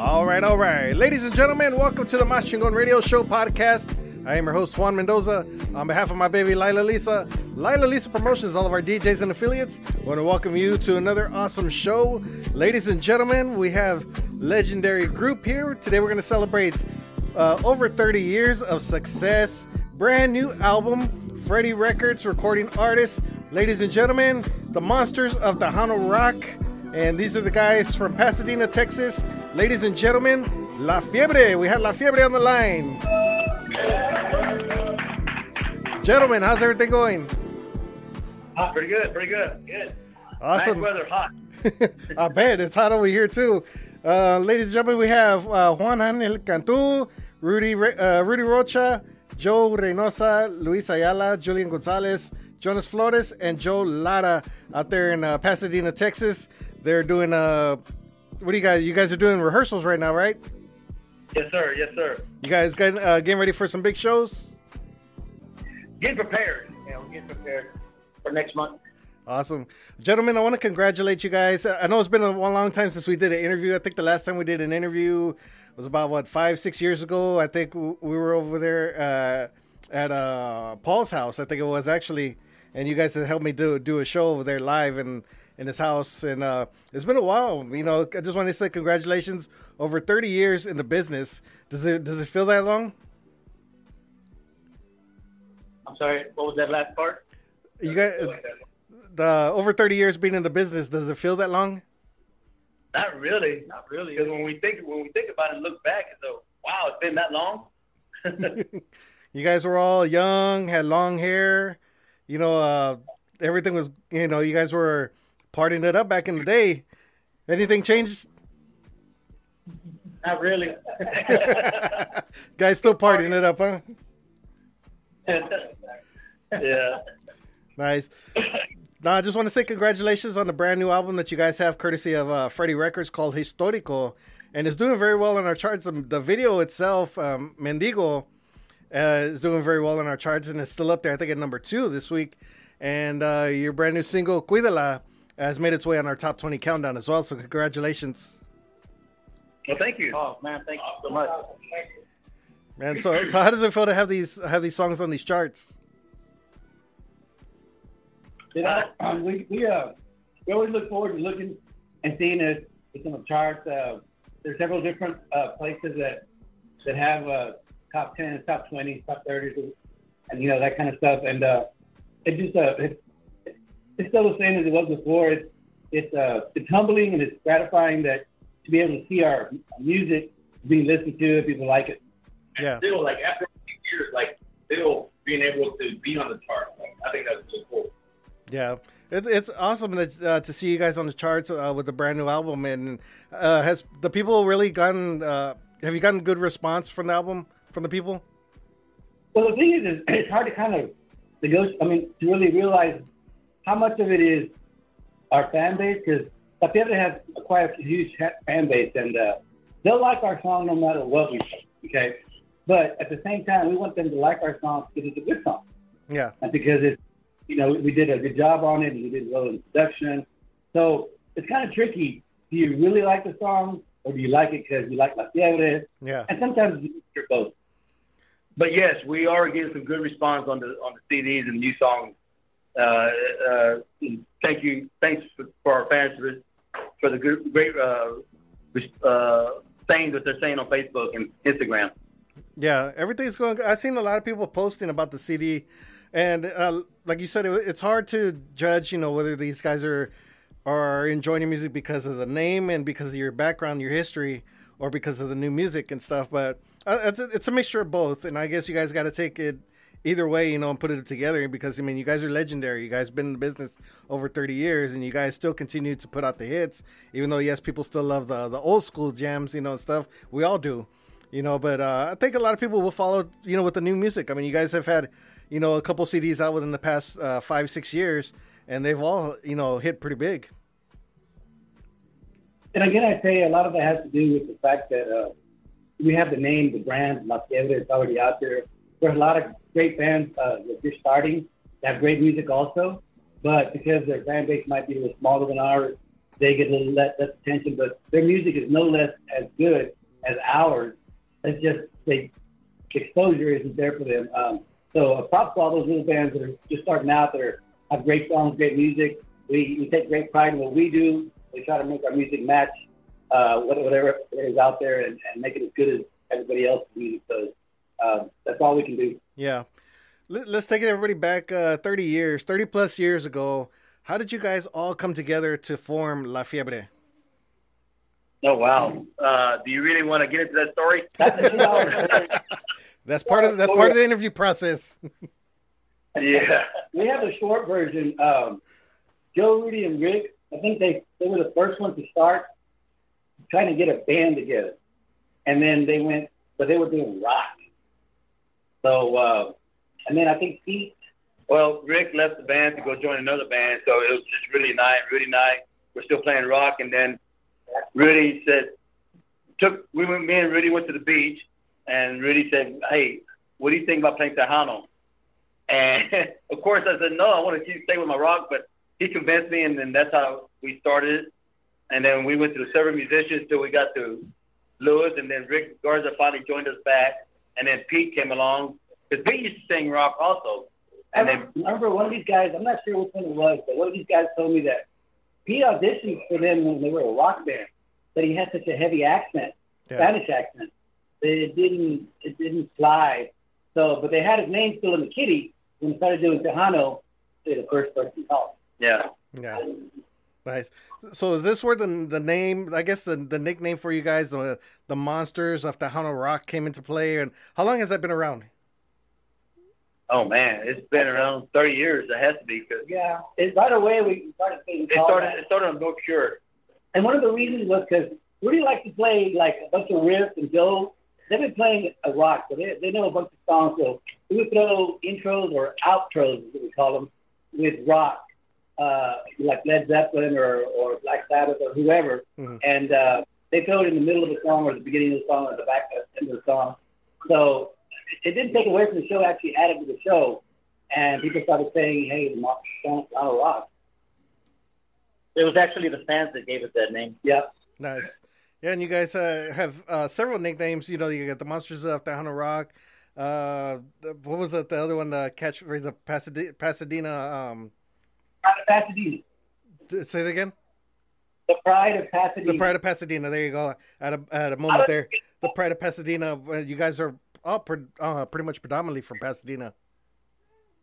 All right, all right. Ladies and gentlemen, welcome to the Mas Chingon Radio Show podcast. I am your host, Juan Mendoza. On behalf of my baby, Lila Lisa, Lila Lisa Promotions, all of our DJs and affiliates, want to welcome you to another awesome show. Ladies and gentlemen, we have legendary group here. Today we're going to celebrate uh, over 30 years of success. Brand new album, Freddie Records, recording artists. Ladies and gentlemen, the Monsters of Tejano Rock. And these are the guys from Pasadena, Texas. Ladies and gentlemen, La Fiebre. We had La Fiebre on the line. Gentlemen, how's everything going? Hot, pretty good, pretty good, good. Awesome. Nice weather, hot. I bet it's hot over here too. Uh, ladies and gentlemen, we have uh, Juan Angel Cantu, Rudy uh, Rudy Rocha, Joe Reynosa, Luis Ayala, Julian Gonzalez, Jonas Flores, and Joe Lara out there in uh, Pasadena, Texas. They're doing uh, what do you guys? You guys are doing rehearsals right now, right? Yes, sir. Yes, sir. You guys getting uh, getting ready for some big shows? Getting prepared. Yeah, we're getting prepared for next month. Awesome. Gentlemen, I want to congratulate you guys. I know it's been a long time since we did an interview. I think the last time we did an interview was about, what, five, six years ago? I think we were over there uh, at uh, Paul's house, I think it was actually. And you guys have helped me do, do a show over there live in, in his house. And uh, it's been a while. You know, I just want to say congratulations. Over 30 years in the business. Does it, does it feel that long? I'm sorry, what was that last part? You guys, the over 30 years being in the business, does it feel that long? Not really, not really. Because when we think when we think about it, look back, it's a wow, it's been that long. you guys were all young, had long hair. You know, uh, everything was. You know, you guys were partying it up back in the day. Anything changed? Not really. guys still partying it up, huh? yeah. Nice. No, I just want to say congratulations on the brand new album that you guys have, courtesy of uh, Freddie Records, called Historico, and it's doing very well on our charts. Um, the video itself, um, Mendigo, uh, is doing very well on our charts, and it's still up there. I think at number two this week. And uh, your brand new single, Cuídala, has made its way on our top twenty countdown as well. So congratulations. Well, thank you. Oh man, thank you so much. Man, so so how does it feel to have these have these songs on these charts? You know, um, we we uh we always look forward to looking and seeing it. It's on the charts. Uh, there's several different uh, places that that have uh, top ten, top twenty, top thirties, and you know that kind of stuff. And uh, it just uh, it, it's still the same as it was before. It's it's uh, it's humbling and it's gratifying that to be able to see our music being listened to, and people like it. Yeah. Still, like after years, like still being able to be on the chart, like, I think that's so cool. Yeah, it, it's awesome that, uh, to see you guys on the charts uh, with a brand new album. And uh, has the people really gotten? Uh, have you gotten good response from the album from the people? Well, the thing is, is it's hard to kind of negotiate. I mean, to really realize how much of it is our fan base, because La Fiebre has quite a huge fan base, and uh, they'll like our song no matter what we say. Okay, but at the same time, we want them to like our song because it's a good song. Yeah, and because it's you know, we did a good job on it and we did well in production. So it's kind of tricky. Do you really like the song or do you like it because you like La Fiebre? Yeah. And sometimes you're both. But yes, we are getting some good response on the on the CDs and new songs. Uh, uh, thank you, thanks for, for our fans for, the good, great uh, things that they're saying on Facebook and Instagram. Yeah, everything's going. I've seen a lot of people posting about the CD and uh, like you said, it, it's hard to judge, you know, whether these guys are are enjoying music because of the name and because of your background, your history, or because of the new music and stuff. But uh, it's a, it's a mixture of both, and I guess you guys got to take it either way, you know, and put it together. Because I mean, you guys are legendary. You guys been in the business over thirty years, and you guys still continue to put out the hits, even though yes, people still love the the old school jams, you know, and stuff. We all do, you know. But uh, I think a lot of people will follow, you know, with the new music. I mean, you guys have had you know, a couple CDs out within the past uh, five, six years, and they've all, you know, hit pretty big. And again, I say a lot of that has to do with the fact that uh, we have the name, the brand, La Fiebre is already out there. There's a lot of great bands uh, that just starting that have great music also, but because their fan base might be a little smaller than ours, they get a little less, less attention. But their music is no less as good as ours. It's just they exposure isn't there for them. Um, so uh, props to all those little bands that are just starting out that are, have great songs, great music. We, we take great pride in what we do. We try to make our music match uh, whatever is out there and, and make it as good as everybody else's music. So uh, that's all we can do. Yeah. Let's take everybody back uh, 30 years, 30 plus years ago. How did you guys all come together to form La Fiebre? Oh wow! Uh, do you really want to get into that story? that's part of that's part of the interview process. yeah, we have a short version. Um, Joe, Rudy, and Rick. I think they they were the first ones to start trying to get a band together, and then they went, but they were doing rock. So, uh, and then I think Pete. Well, Rick left the band to go join another band, so it was just really nice. And I were still playing rock, and then Rudy said, took we went, me and Rudy went to the beach, and Rudy said, "Hey, what do you think about playing Tejano?" And of course, I said, "No, I want to keep stay with my rock," but he convinced me, and then that's how we started. And then we went through several musicians till we got to Lewis, and then Rick Garza finally joined us back, and then Pete came along because Pete used to sing rock also. And I then remember one of these guys. I'm not sure which one it was, but one of these guys told me that Pete auditioned for them when they were a rock band, but he had such a heavy accent, yeah. Spanish accent, that it didn't it didn't fly. So, but they had his name still in the kitty when they started doing Tejano. They the first person called. Yeah. Yeah. Nice. So is this where the the name, I guess the the nickname for you guys, the the monsters of Tejano Rock came into play, and how long has that been around? Oh man, it's been around thirty years. It has to be. Cause yeah, it, right away we started being. It started. It started on North Shore. And one of the reasons was because Rudy liked to play like a bunch of riffs, and Joe they've been playing a rock, so they they know a bunch of songs. So we would throw intros or outros, as we call them, with rock uh, like Led Zeppelin or, or Black Sabbath or whoever, mm-hmm. and uh, they throw it in the middle of the song or the beginning of the song or the back end of the song. So it didn't take away from the show; actually added to the show, and people started saying, "Hey, the song of rock." It was actually the fans that gave it that name. Yeah. Nice. Yeah, and you guys uh, have uh, several nicknames. You know, you got the Monsters of Tejano Rock. Uh, what was it? The other one, the catchphrase of Pasadena. Pasadena um, Pride of Pasadena. Say it again. The Pride of Pasadena. The Pride of Pasadena. There you go. At a at a moment there, the Pride of Pasadena. You guys are all pre- uh, pretty much predominantly from Pasadena.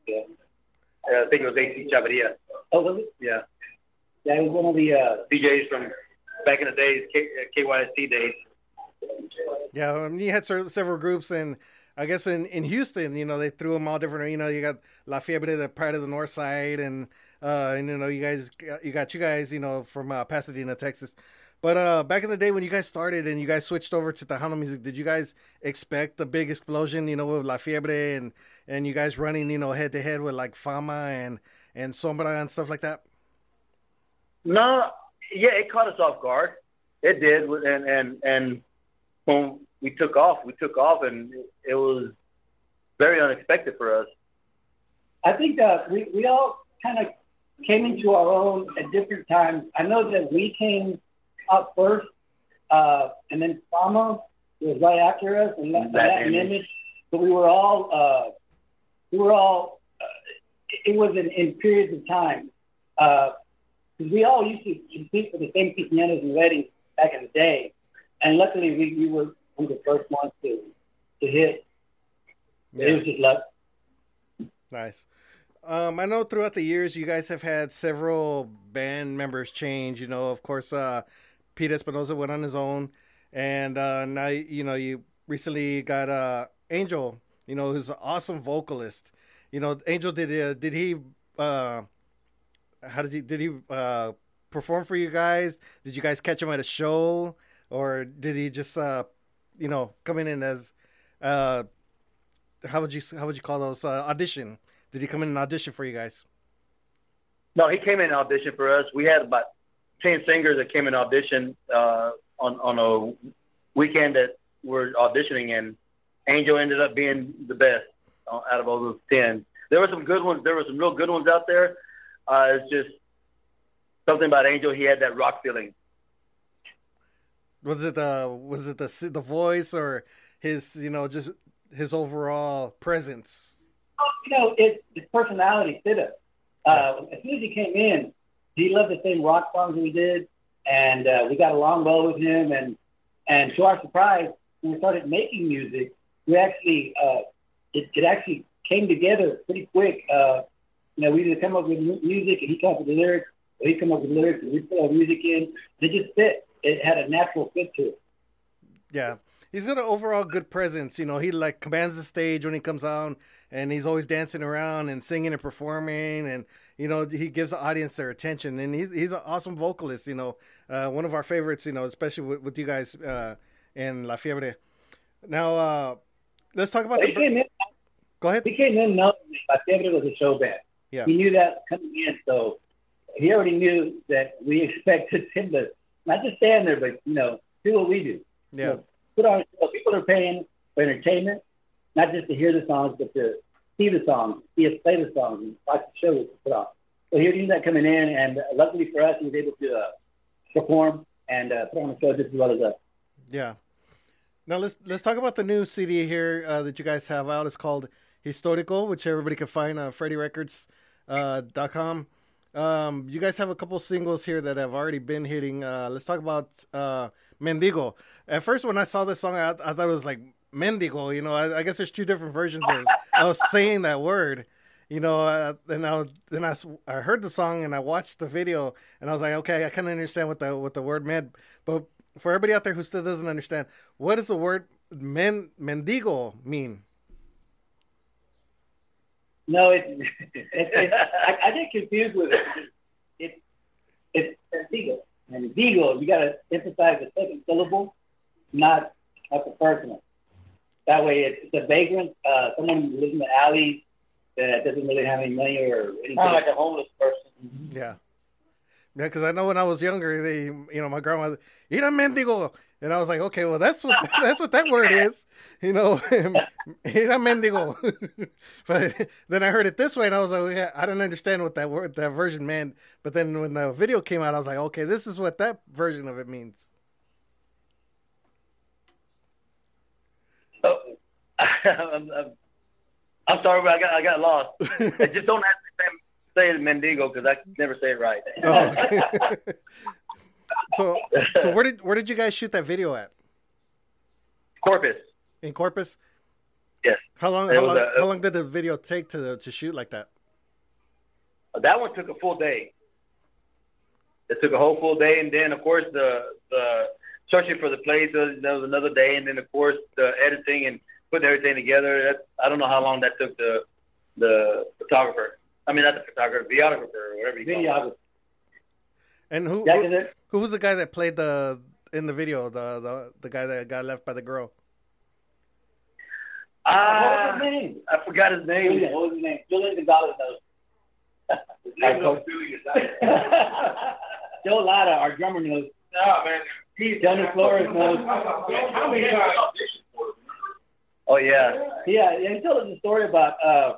Yeah. I think it was AC Chavarria. Oh, was it? Yeah. Yeah, it was one of the uh, DJs from back in the days, K- KYST days. Yeah, I mean, you had several groups, and I guess in, in Houston, you know, they threw them all different. You know, you got La Fiebre, the Pride of the North Side, and uh, and you know, you guys, you got you guys, you know, from uh, Pasadena, Texas. But uh, back in the day when you guys started and you guys switched over to Tejano music, did you guys expect the big explosion, you know, with La Fiebre and and you guys running, you know, head to head with like Fama and and Sombra and stuff like that? No, yeah, it caught us off guard. It did, and and and when we took off, we took off, and it was very unexpected for us. I think that we we all kind of came into our own at different times. I know that we came up first, uh, and then Fama was right after us, and that, that image. image. But we were all, uh, we were all. Uh, it was in, in periods of time. Uh, we all used to compete for the same quinceañeras and weddings back in the day, and luckily we, we were one of the first ones to to hit. Yeah. It was just luck. Nice. Um, I know throughout the years you guys have had several band members change. You know, of course, uh, Pete Espinosa went on his own, and uh, now you know you recently got uh, Angel. You know, who's an awesome vocalist. You know, Angel did uh, did he uh, how did he did he uh, perform for you guys? Did you guys catch him at a show, or did he just uh, you know come in as uh, how would you how would you call those uh, audition? Did he come in and audition for you guys? No, he came in and auditioned for us. We had about ten singers that came in audition uh, on on a weekend that we're auditioning, and Angel ended up being the best uh, out of all those ten. There were some good ones. There were some real good ones out there. Uh, it's just something about Angel. He had that rock feeling. Was it the was it the the voice or his you know just his overall presence? Oh, you know, it, his personality fit us. Uh, as soon as he came in, he loved the same rock songs we did, and uh, we got along well with him. And and to our surprise, when we started making music, we actually uh, it, it actually came together pretty quick. Uh, you know, we either come up with music and he come up with the lyrics, or he come up with lyrics and we put our music in. It just fit. It had a natural fit to it. Yeah. He's got an overall good presence. You know, he like commands the stage when he comes out and he's always dancing around and singing and performing and you know, he gives the audience their attention and he's he's an awesome vocalist, you know. Uh, one of our favorites, you know, especially with, with you guys uh, in La Fiebre. Now, uh, let's talk about He the in. Go ahead. He came in knowing my favorite was a show band. Yeah. He knew that coming in, so he already knew that we expected him to not just stand there, but you know, do what we do. You Yeah. know, put on show. People are paying for entertainment, not just to hear the songs, but to see the songs, see us play the songs, and watch the show that we put on. So he knew that coming in, and luckily for us, he was able to uh, perform and uh, put on the show just as well as us. Yeah. Now let's let's talk about the new CD here uh, that you guys have out. It's called Historical, which everybody can find on FreddieRecords.com. Uh, um, you guys have a couple singles here that have already been hitting. Uh, let's talk about uh, Mendigo. At first, when I saw this song, I, I thought it was like Mendigo. You know, I, I guess there's two different versions of I was saying that word. You know, uh, and I then I, I heard the song and I watched the video and I was like, okay, I kind of understand what the what the word meant. But for everybody out there who still doesn't understand, what does the word men mendigo mean? No, it, it, it I, I get confused with it. It, it's Vigo. And Vigo, you got to emphasize the second syllable, not not the first one. That way, it's, it's a vagrant, uh, someone who lives in the alleys that doesn't really have any money or anything. Kind of like a homeless person. Yeah. Yeah, because I know when I was younger, they, you know, my grandma, eat a mendigo, and I was like, okay, well, that's what that's what that word is, you know, eat a mendigo. but then I heard it this way, and I was like, oh, yeah, I don't understand what that word, that version meant. But then when the video came out, I was like, okay, this is what that version of it means. Oh, so, I'm, I'm, I'm sorry, but I got I got lost. And just don't ask me to say it Mendigo because I never say it right. Oh, okay. So, so where did where did you guys shoot that video at? Corpus. In Corpus? Yes. How long? How long, a- how long did the video take to to shoot like that? That one took a full day. It took a whole full day, and then of course the the searching for the place. uh, That was another day, and then of course the editing and putting everything together. That, I don't know how long that took the the photographer. I mean, not the photographer, videographer, or whatever you call it. Videographer. And who Yeah, who, 'cause it, who was the guy that played the in the video? The the the guy that got left by the girl. what Ah, was his name? I forgot his name. Julian. What was his name? Julian Gonzalez knows. His name is Julius. Joe Lara, our drummer, knows. No, man. He's Tony Flores knows. How many guys auditioned for him? Oh yeah, Yeah, yeah, he told us a story about uh,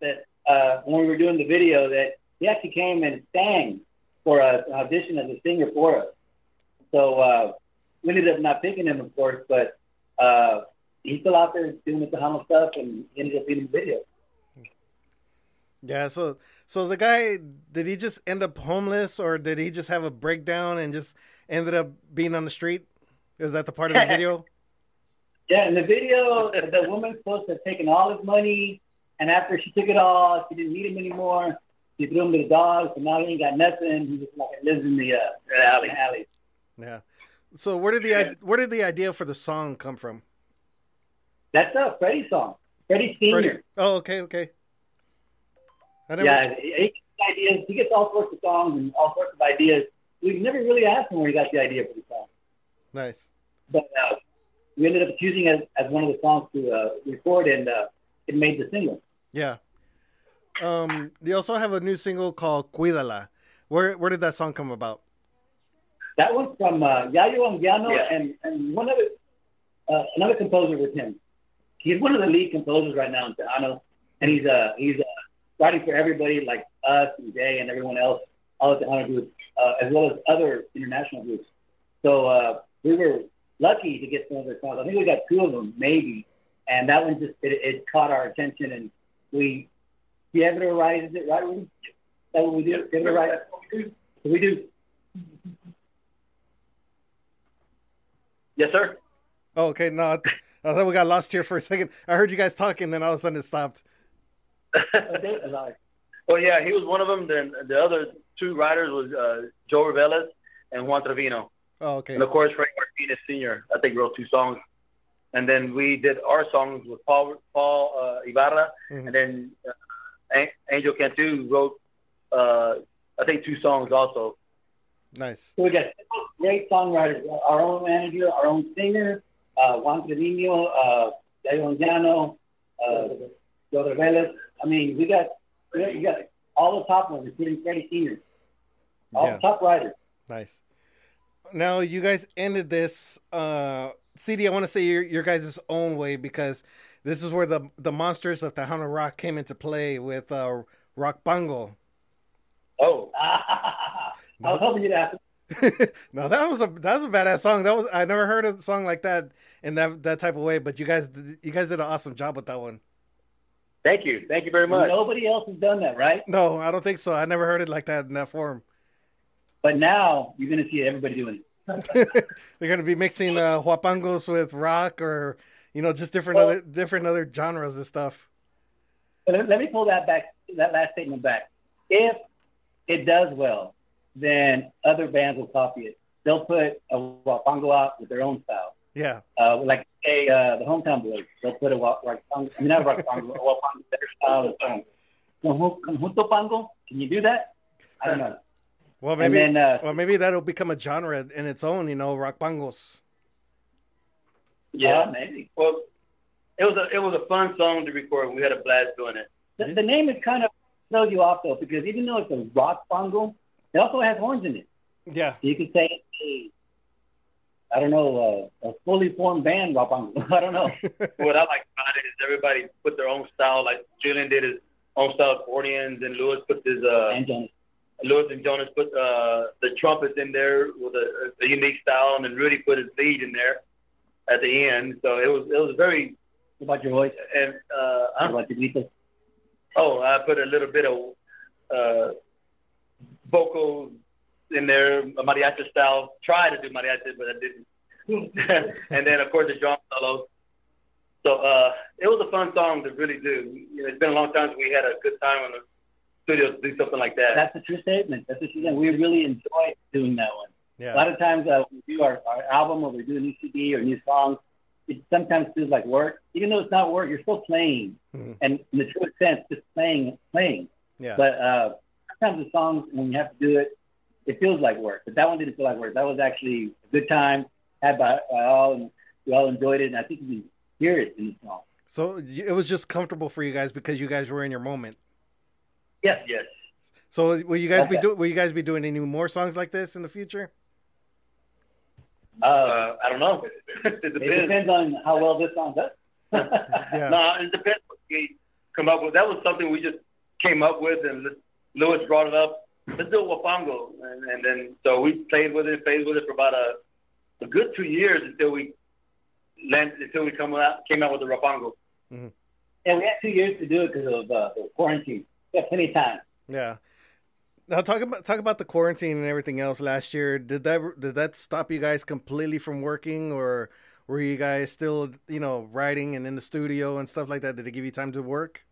that uh, when we were doing the video that he actually came and sang for a, an audition as a singer for us. So uh, we ended up not picking him, of course, but uh, he's still out there doing the Tejano stuff, and he ended up being in the video. Yeah. So so the guy did he just end up homeless or did he just have a breakdown and just ended up being on the street? Is that the part of the video? Yeah, in the video, the woman's supposed to have taken all his money, and after she took it all, she didn't need him anymore. She threw him to the dogs, and now he ain't got nothing. He just like lives in the uh, alley. alley. Yeah. So where did the i- where did the idea for the song come from? That's a Freddie song. Freddie Senior. Freddie- Oh, okay, okay. I never, Yeah, he, he gets ideas. He gets all sorts of songs and all sorts of ideas. We've never really asked him where he got the idea for the song, Nice. but uh, we ended up choosing it as, as one of the songs to uh, record, and uh, it made the single. Yeah. Um, they also have a new single called Cuídala. Where where did that song come about? That one's from uh, Yayo Anguiano Yeah. and, and one other uh, another composer with him. He's one of the lead composers right now in Tejano, and he's uh, he's uh, writing for everybody like us and Jay and everyone else, all the Tejano groups. uh, as well as other international groups. So uh, we were lucky to get some of their songs. I think we got two of them, maybe, and that one just it, it caught our attention, and we give it a. Is it right? That what we do? Give it a right. So we do. Yes, sir. Oh, okay. No, I, I thought we got lost here for a second. I heard you guys talking, then all of a sudden it stopped. oh yeah, he was one of them. Then the other two riders was uh, Joe Reveles and Juan Trevino. Oh, okay. And of course, Frank Martinez Sr. I think wrote two songs, and then we did our songs with Paul Paul uh, Ibarra, mm-hmm. and then uh, Angel Cantu wrote uh, I think two songs also. Nice. So we got great songwriters. Our own manager, our own singer, uh, Juan Trevino, uh, Yayo Anguiano, uh, Joe Reveles. I mean, we got we got all the top ones, including Freddie Senior. All yeah. the top writers. Nice. Now you guys ended this uh, CD. I want to say your your guys' own way because this is where the the monsters of Tejano Rock came into play with uh, Rock Pango. Oh, I was hoping you'd ask. no, that was a that was a badass song. That was I never heard a song like that in that that type of way. But you guys you guys did an awesome job with that one. Thank you, thank you very much. Nobody else has done that, right? No, I don't think so. I never heard it like that in that form. But now you're going to see everybody doing it. They're going to be mixing uh, huapangos with rock, or you know, just different well, other different other genres and stuff. Let, let me pull that back, that last statement back. If it does well, then other bands will copy it. They'll put a huapango out with their own style. Yeah. Uh, like a uh, the hometown boys, they'll put a huapango. I mean, not huapango, a huapango their style. Conjunto pango. Can you do that? I don't know. Well, maybe. Then, uh, well, maybe that'll become a genre in its own. You know, rock pangos. Yeah, uh, maybe. Well, it was a it was a fun song to record. We had a blast doing it. The, the name is kind of throws you off though, because even though it's a rock pango, it also has horns in it. Yeah. So you could say a, I don't know, uh, a fully formed band rock pango. I don't know. what I like about it is everybody put their own style. Like Julian did his own style accordions, and Lewis put his uh, and Jonas. Lewis and Jonas put uh, the trumpets in there with a, a unique style, and then Rudy put his lead in there at the end. So it was it was very. What about your voice? And uh, what about your voice? Oh, I put a little bit of uh, vocals in there, a mariachi style. Tried to do mariachi, but I didn't. and then of course the drum solos. So uh, it was a fun song to really do. You know, it's been a long time since we had a good time on the studio to do something like that. That's a true statement. That's a true statement. We really enjoy doing that one. Yeah. A lot of times uh, we do our, our album or we do a new CD or new songs. It sometimes feels like work, even though it's not work. You're still playing, mm-hmm. and in the truest sense, just playing, playing. Yeah. But uh, sometimes the songs, when you have to do it, it feels like work. But that one didn't feel like work. That was actually a good time had by, by all, and we all enjoyed it. And I think you can hear it in the song. So it was just comfortable for you guys because you guys were in your moment. Yes, yes. So will you guys okay. be doing? Will you guys be doing any more songs like this in the future? Uh, I don't know. it, depends. it depends on how well this song does. yeah. No, it depends what we come up with. That was something we just came up with, and Lewis brought it up. Let's do a huapango, and, and then so we played with it, played with it for about a a good two years until we landed, until we come out came out with the huapango. Mm-hmm. And we had two years to do it because of uh, the quarantine. Yeah, plenty of time. Yeah. Now talk about talk about the quarantine and everything else last year. Did that did that stop you guys completely from working, or were you guys still you know writing and in the studio and stuff like that? Did it give you time to work?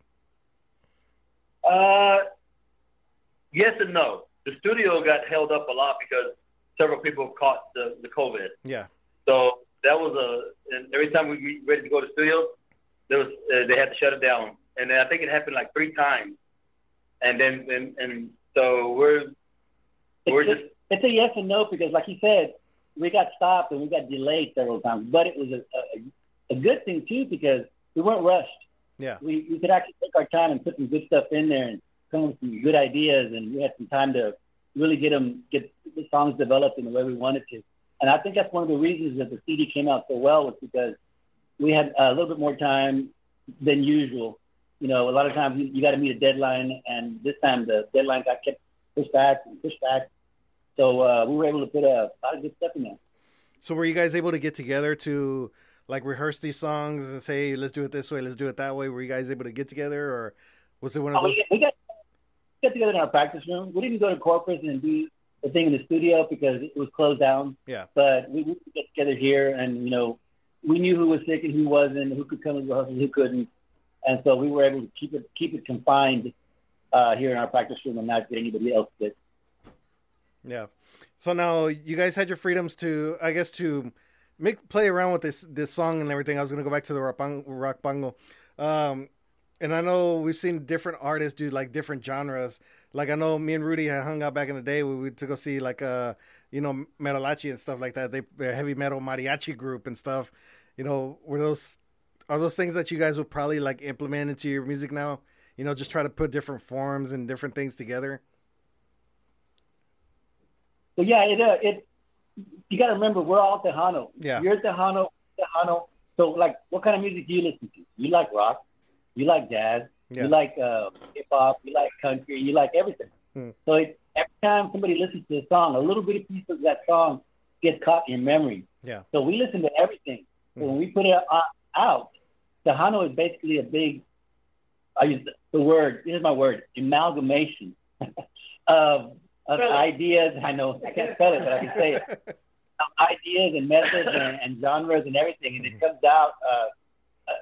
Uh, yes and no. The studio got held up a lot because several people caught the, the COVID. Yeah. So that was a, and every time we were ready to go to the studio, there was uh, they had to shut it down, and I think it happened like three times, and then and and so we're we're it's just a, it's a yes and no because like you said, we got stopped and we got delayed several times, but it was a, a, a good thing too because we weren't rushed. Yeah. We, we could actually take our time and put some good stuff in there and come up with some good ideas, and we had some time to really get them get the songs developed in the way we wanted to. And I think that's one of the reasons that the CD came out so well was because we had a little bit more time than usual. You know, a lot of times you, you got to meet a deadline, and this time the deadline got kept pushed back and pushed back. So uh, we were able to put a lot of good stuff in there. So were you guys able to get together to like rehearse these songs and say, let's do it this way, let's do it that way? Were you guys able to get together, or was it one of Oh, those? we, got we got together in our practice room. We didn't go to Corpus and do the thing in the studio because it was closed down. Yeah. But we, we get together here, and you know, we knew who was sick and who wasn't, who could come to rehearsal, who couldn't, and so we were able to keep it keep it confined uh, here in our practice room and not get anybody else sick. Yeah. So now you guys had your freedoms to, I guess, to make play around with this this song and everything. I was gonna go back to the rock, bang, rock bango, um, and I know we've seen different artists do like different genres. Like I know me and Rudy had hung out back in the day. We went to go see like uh you know Metalachi and stuff like that. They they're a heavy metal mariachi group and stuff. You know, were those are those things that you guys would probably like implement into your music now? You know, just try to put different forms and different things together. But yeah, it uh, it you got to remember we're all Tejano. Yeah. You're Tejano, Tejano. So like, what kind of music do you listen to? You like rock, you like jazz, Yeah. you like uh, hip hop, you like country, you like everything. Hmm. So it, every time somebody listens to a song, a little bitty piece of that song gets caught in memory. Yeah. So we listen to everything. So when we put it uh, out, Tejano is basically a big. I use the- the word. Here's my word: amalgamation of of ideas. I know I can't spell it, but I can say it. Of ideas and methods and, and genres and everything, and it comes out uh,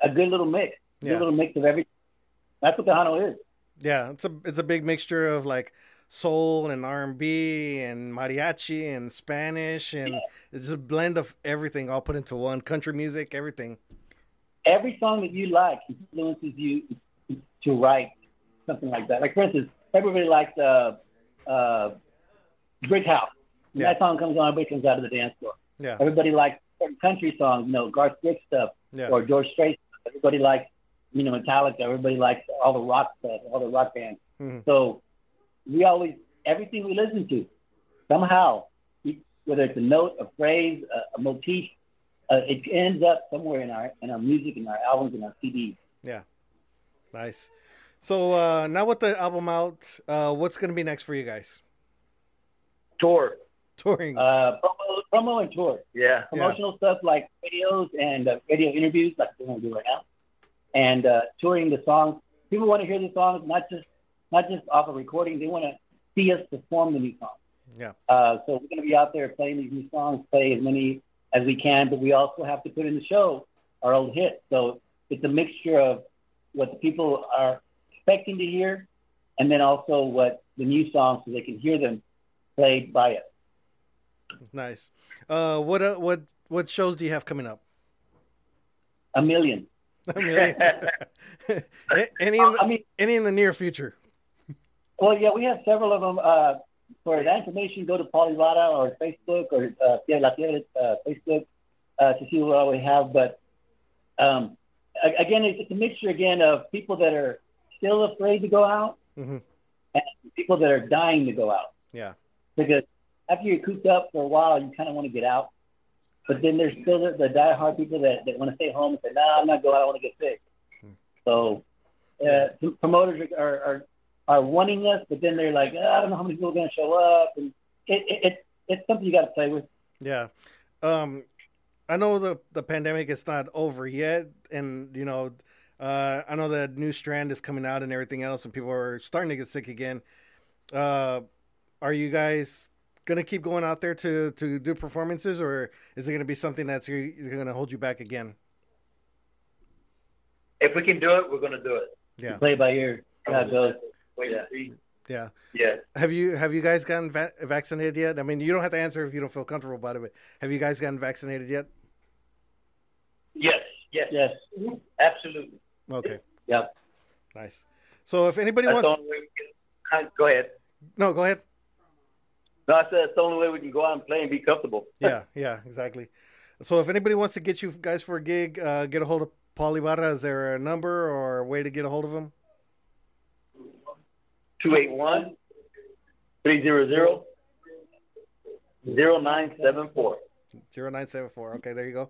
a- a good little mix. A Yeah. good little mix of everything. That's what Tejano is. Yeah, it's a it's a big mixture of like soul and R and B and mariachi and Spanish and it's a blend of everything all put into one. Country music, everything. Every song that you like influences you to write something like that. Like for instance, everybody likes uh, uh, Brick House. Yeah. that song comes on, everybody comes out of the dance floor. Yeah, Everybody likes certain country songs, you know, Garth Brooks stuff yeah, or George Strait. stuff. Everybody likes, you know, Metallica. Everybody likes all the rock stuff, all the rock bands. Mhm. So we always everything we listen to somehow, whether it's a note, a phrase, a, a motif, uh, it ends up somewhere in our in our music, in our albums, in our CDs. Yeah, nice. So uh now with the album out, uh what's gonna be next for you guys? Tour. Touring. Uh, promo, promo and tour, Yeah. promotional stuff like videos and uh, radio interviews, like we're going to do right now, and uh, touring the songs. People want to hear the songs, not just not just off a recording. They want to see us perform the new songs. Yeah. Uh, so we're going to be out there playing these new songs, play as many as we can, but we also have to put in the show our old hits. So it's a mixture of what the people are expecting to hear, and then also what the new songs, so they can hear them played by us. nice. Uh what uh, what what shows do you have coming up? A million. A- any in the, I mean, any in the near future. well, yeah, we have several of them. Uh, for that information, go to Polyrada or Facebook or uh, yeah, La Fiebre, uh, Facebook uh, to see what we have. But um, again, it's, it's a mixture again of people that are still afraid to go out Mhm. and people that are dying to go out. Yeah. Because after you're cooped up for a while, you kind of want to get out. But then there's still the, the diehard people that, that want to stay home and say, "No, nah, I'm not going. I want to get sick." So uh, promoters are, are are are wanting us, but then they're like, "Ah, "I don't know how many people are going to show up," and it, it, it it's something you got to play with. Yeah. Um I know the the pandemic is not over yet and you know uh I know the new strand is coming out and everything else and people are starting to get sick again. Uh are you guys going to keep going out there to to do performances or is it going to be something that's going to hold you back again? If we can do it, we're going to do it. Yeah. Play by ear. See how goes. Wait and see. Yeah. Yeah. Have you have you guys gotten va- vaccinated yet? I mean, you don't have to answer if you don't feel comfortable about it, but have you guys gotten vaccinated yet? Yes. Yes. Yes. Absolutely. Okay. Yep. Nice. So if anybody That's wants the only way we can. Go ahead. No, go ahead. No, I said that's the only way we can go out and play and be comfortable. yeah, yeah, exactly. So if anybody wants to get you guys for a gig, uh, get a hold of Paul Ibarra. Is there a number or a way to get a hold of him? 281 300 0974. 0974. Okay, there you go.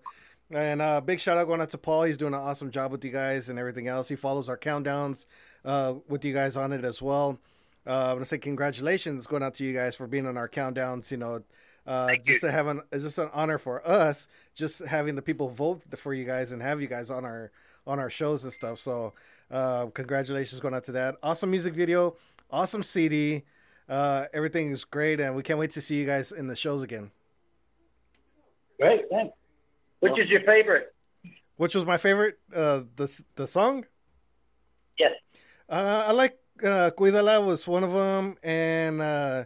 And uh, big shout out going out to Paul. He's doing an awesome job with you guys and everything else. He follows our countdowns uh, with you guys on it as well. uh, I want to say congratulations going out to you guys for being on our countdowns. You know, uh, just you. to have an it's just an honor for us, just having the people vote for you guys and have you guys on our on our shows and stuff. So, uh, congratulations going out to that. Awesome music video, awesome CD. Uh, everything is great, and we can't wait to see you guys in the shows again. Great, thanks. Which is your favorite? Which was my favorite? Uh, the the song. Yes. Uh, I like uh, Cuídala was one of them, and uh,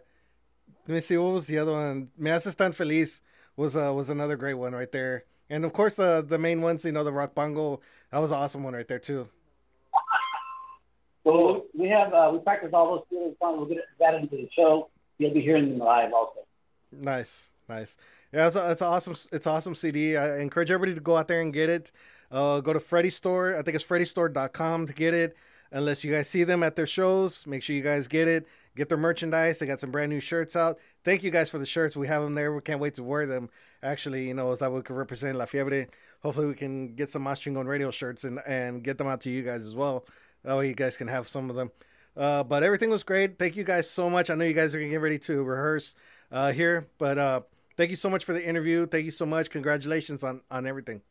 let me see what was the other one. Me haces tan feliz was uh, was another great one right there, and of course the the main ones, you know, the Rock Pango, that was an awesome one right there too. Well, we have uh, we practice all those songs. We'll get that into the show. You'll be hearing them live also. Nice, nice. Yeah, it's, a, it's awesome. It's awesome CD. I encourage everybody to go out there and get it. Uh, go to Freddy's store. I think it's freddystore.com to get it. Unless you guys see them at their shows, make sure you guys get it. Get their merchandise. They got some brand new shirts out. Thank you guys for the shirts. We have them there. We can't wait to wear them. Actually, you know, as that we represent La Fiebre. Hopefully, we can get some Mas Chingon radio shirts and and get them out to you guys as well. That way, you guys can have some of them. Uh, but everything was great. Thank you guys so much. I know you guys are gonna get ready to rehearse uh, here, but uh, thank you so much for the interview. Thank you so much. Congratulations on on everything.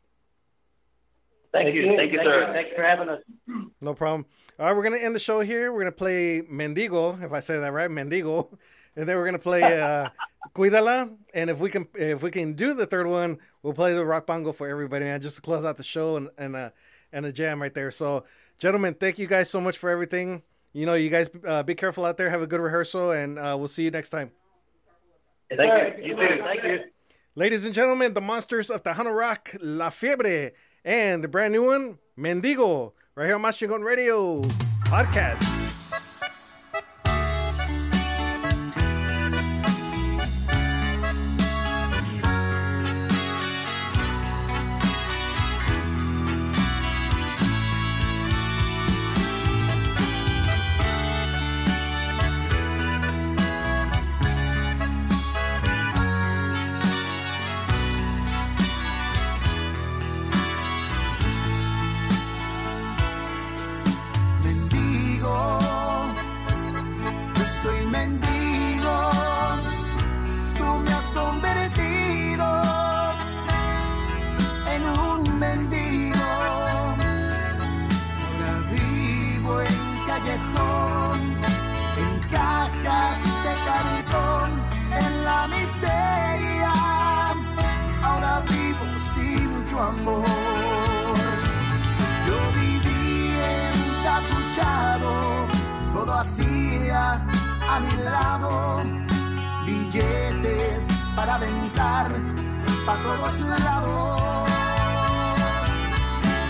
Thank, you. Thank you, sir. Thanks for having us. No problem. All right, we're gonna end the show here. We're gonna play Mendigo, if I say that right, Mendigo, and then we're gonna play uh, Cuídala. And if we can, if we can do the third one, we'll play the Rock Pango for everybody, man, just to close out the show and and uh, and a jam right there. So, gentlemen, thank you guys so much for everything. You know, you guys uh, be careful out there. Have a good rehearsal, and uh, we'll see you next time. Thank you. You too. Thank you. Ladies and gentlemen, the monsters of Tejano Rock, La Fiebre, and the brand new one, Mendigo, right here on Mas Chingon Radio podcast. Para todos lados.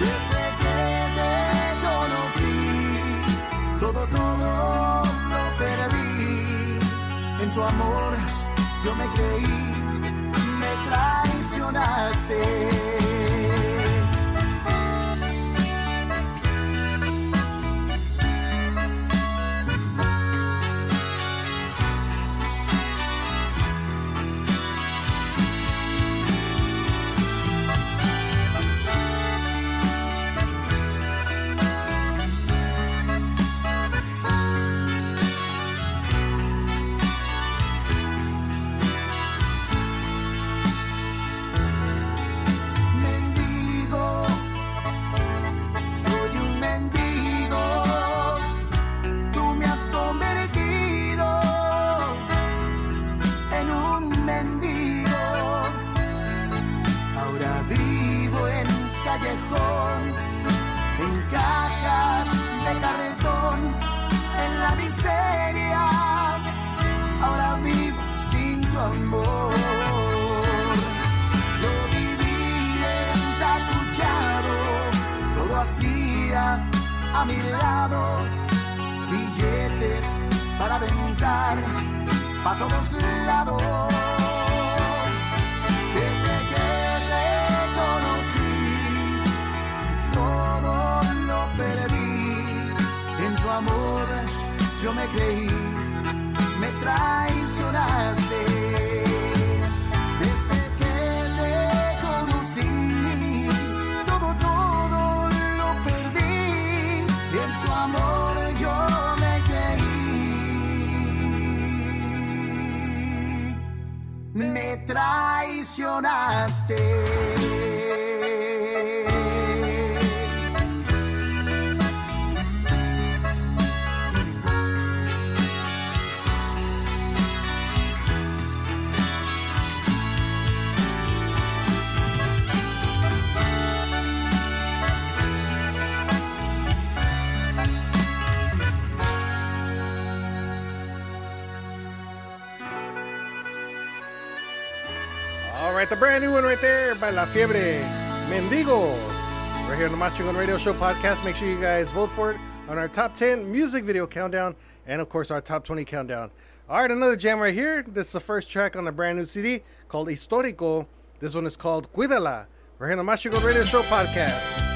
Desde que te conocí, todo, todo lo perdí. En tu amor yo me creí, me traicionaste. Traicionaste. Brand new one right there by La Fiebre, Mendigo. Right here on the Master Radio Show podcast. Make sure you guys vote for it on our top 10 music video countdown and, of course, our top 20 countdown. All right, another jam right here. This is the first track on the brand new CD called Histórico. This one is called Cuídala. Right here on the Master Radio Show podcast.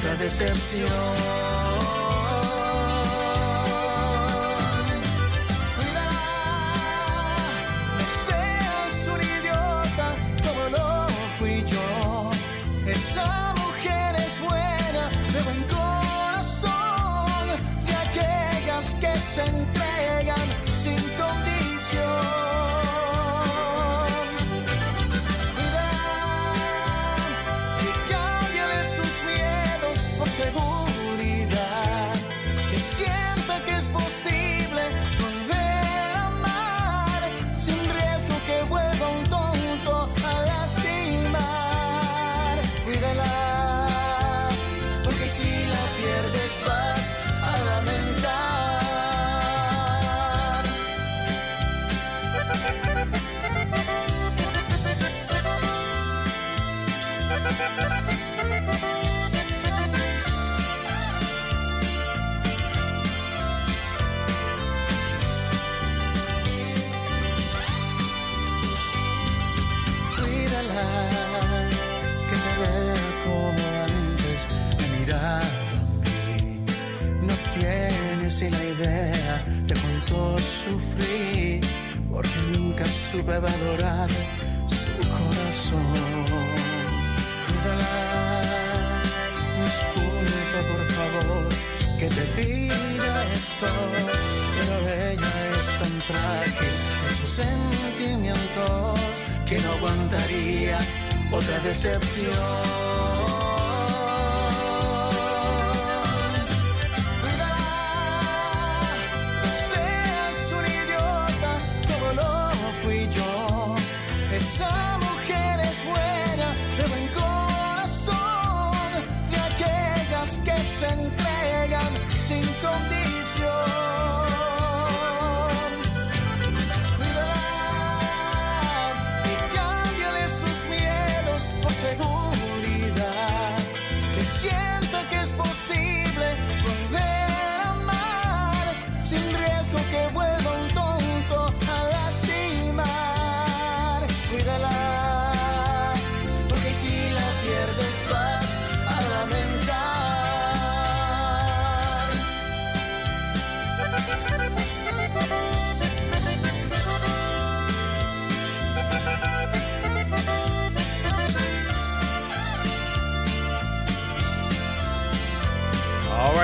Otra decepción.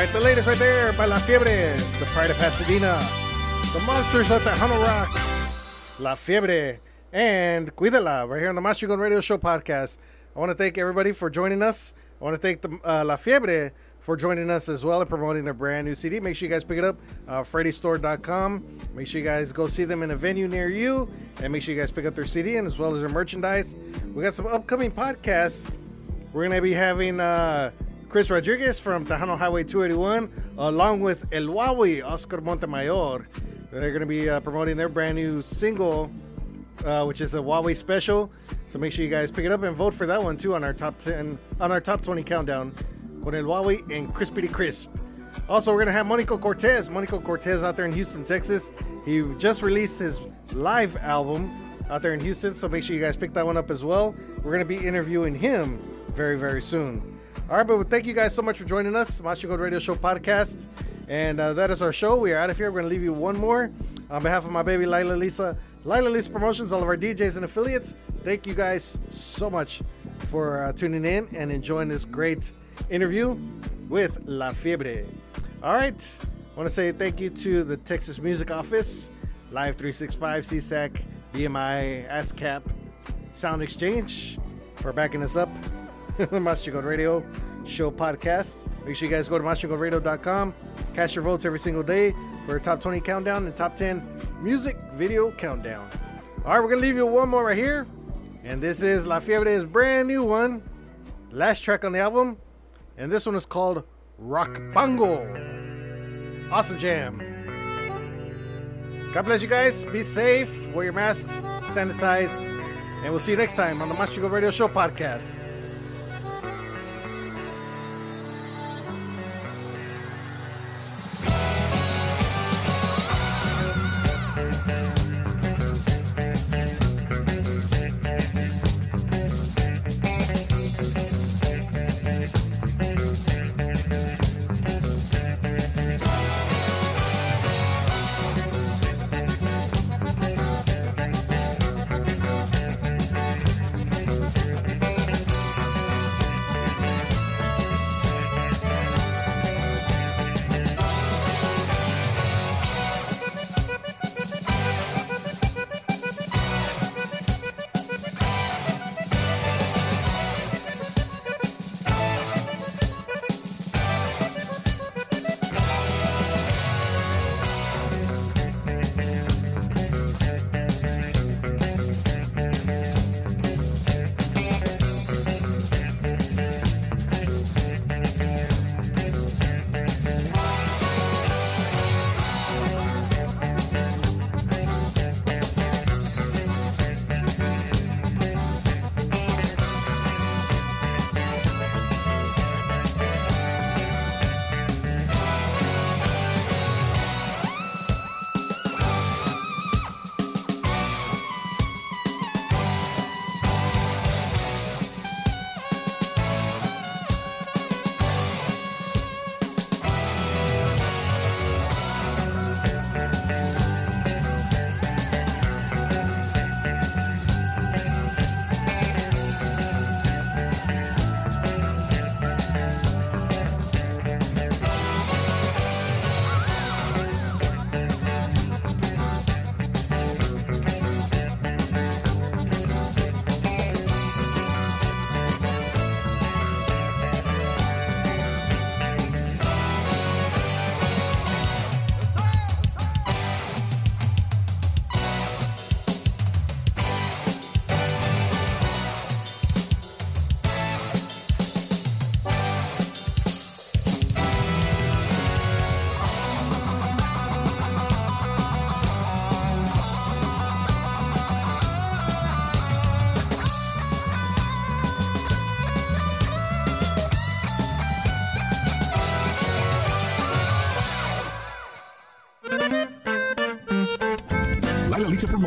Right, the latest right there by La Fiebre, the pride of Pasadena, the monsters of the Hano Rock, La Fiebre, and Cuídala, right here on the Mas Chingon Radio Show podcast. I want to thank everybody for joining us. I want to thank the uh, La Fiebre for joining us as well and promoting their brand new CD. Make sure you guys pick it up, uh, FreddyStore.com. Make sure you guys go see them in a venue near you, and make sure you guys pick up their CD and as well as their merchandise. We got some upcoming podcasts. We're to be having uh, Chris Rodriguez from Tejano Highway 281, along with El Wawi, Oscar Montemayor. They're going to be uh, promoting their brand new single, uh, which is a Wawi special. So make sure you guys pick it up and vote for that one too on our top 10, on our top 20 countdown. Con el Wawi and Crispy Crispity Crisp. Also, we're going to have Monico Cortez. Monico Cortez out there in Houston, Texas. He just released his live album out there in Houston. So make sure you guys pick that one up as well. We're going to be interviewing him very, very soon. All right, but thank you guys so much for joining us, Mas Chingon Radio Show podcast. And uh, that is our show. We are out of here. We're going to leave you one more. On behalf of my baby Lila Lisa, Lila Lisa Promotions, all of our DJs and affiliates, thank you guys so much for uh, tuning in and enjoying this great interview with La Fiebre. All right. I want to say thank you to the Texas Music Office, Live 365, SESAC, BMI, ASCAP, Sound Exchange for backing us up. Mas Chingon Radio Show podcast. Make sure you guys go to maschingonradio.com, cast your votes every single day for a top 20 countdown and top 10 music video countdown. All right, we're going to leave you one more right here. And this is La Fiebre's brand new one, last track on the album. And this one is called Rock Pango. Awesome jam. God bless you guys. Be safe. Wear your masks. Sanitize. And we'll see you next time on the Code Radio Show podcast.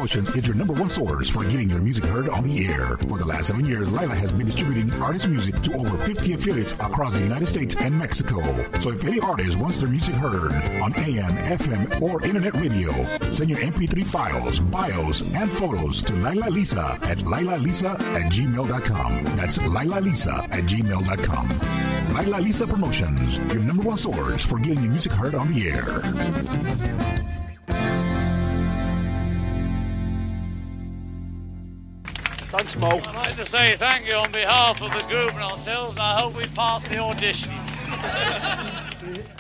Promotions is your number one source for getting your music heard on the air. For the last seven years, Lila has been distributing artist music to over 50 affiliates across the United States and Mexico. So if any artist wants their music heard on AM, FM, or internet radio, send your MP3 files, bios, and photos to Lila Lisa at lilalisa at gmail.com. That's Lila Lisa at gmail.com. Lila Lisa Promotions, your number one source for getting your music heard on the air. I'd like to say thank you on behalf of the group and ourselves, I hope we pass the audition.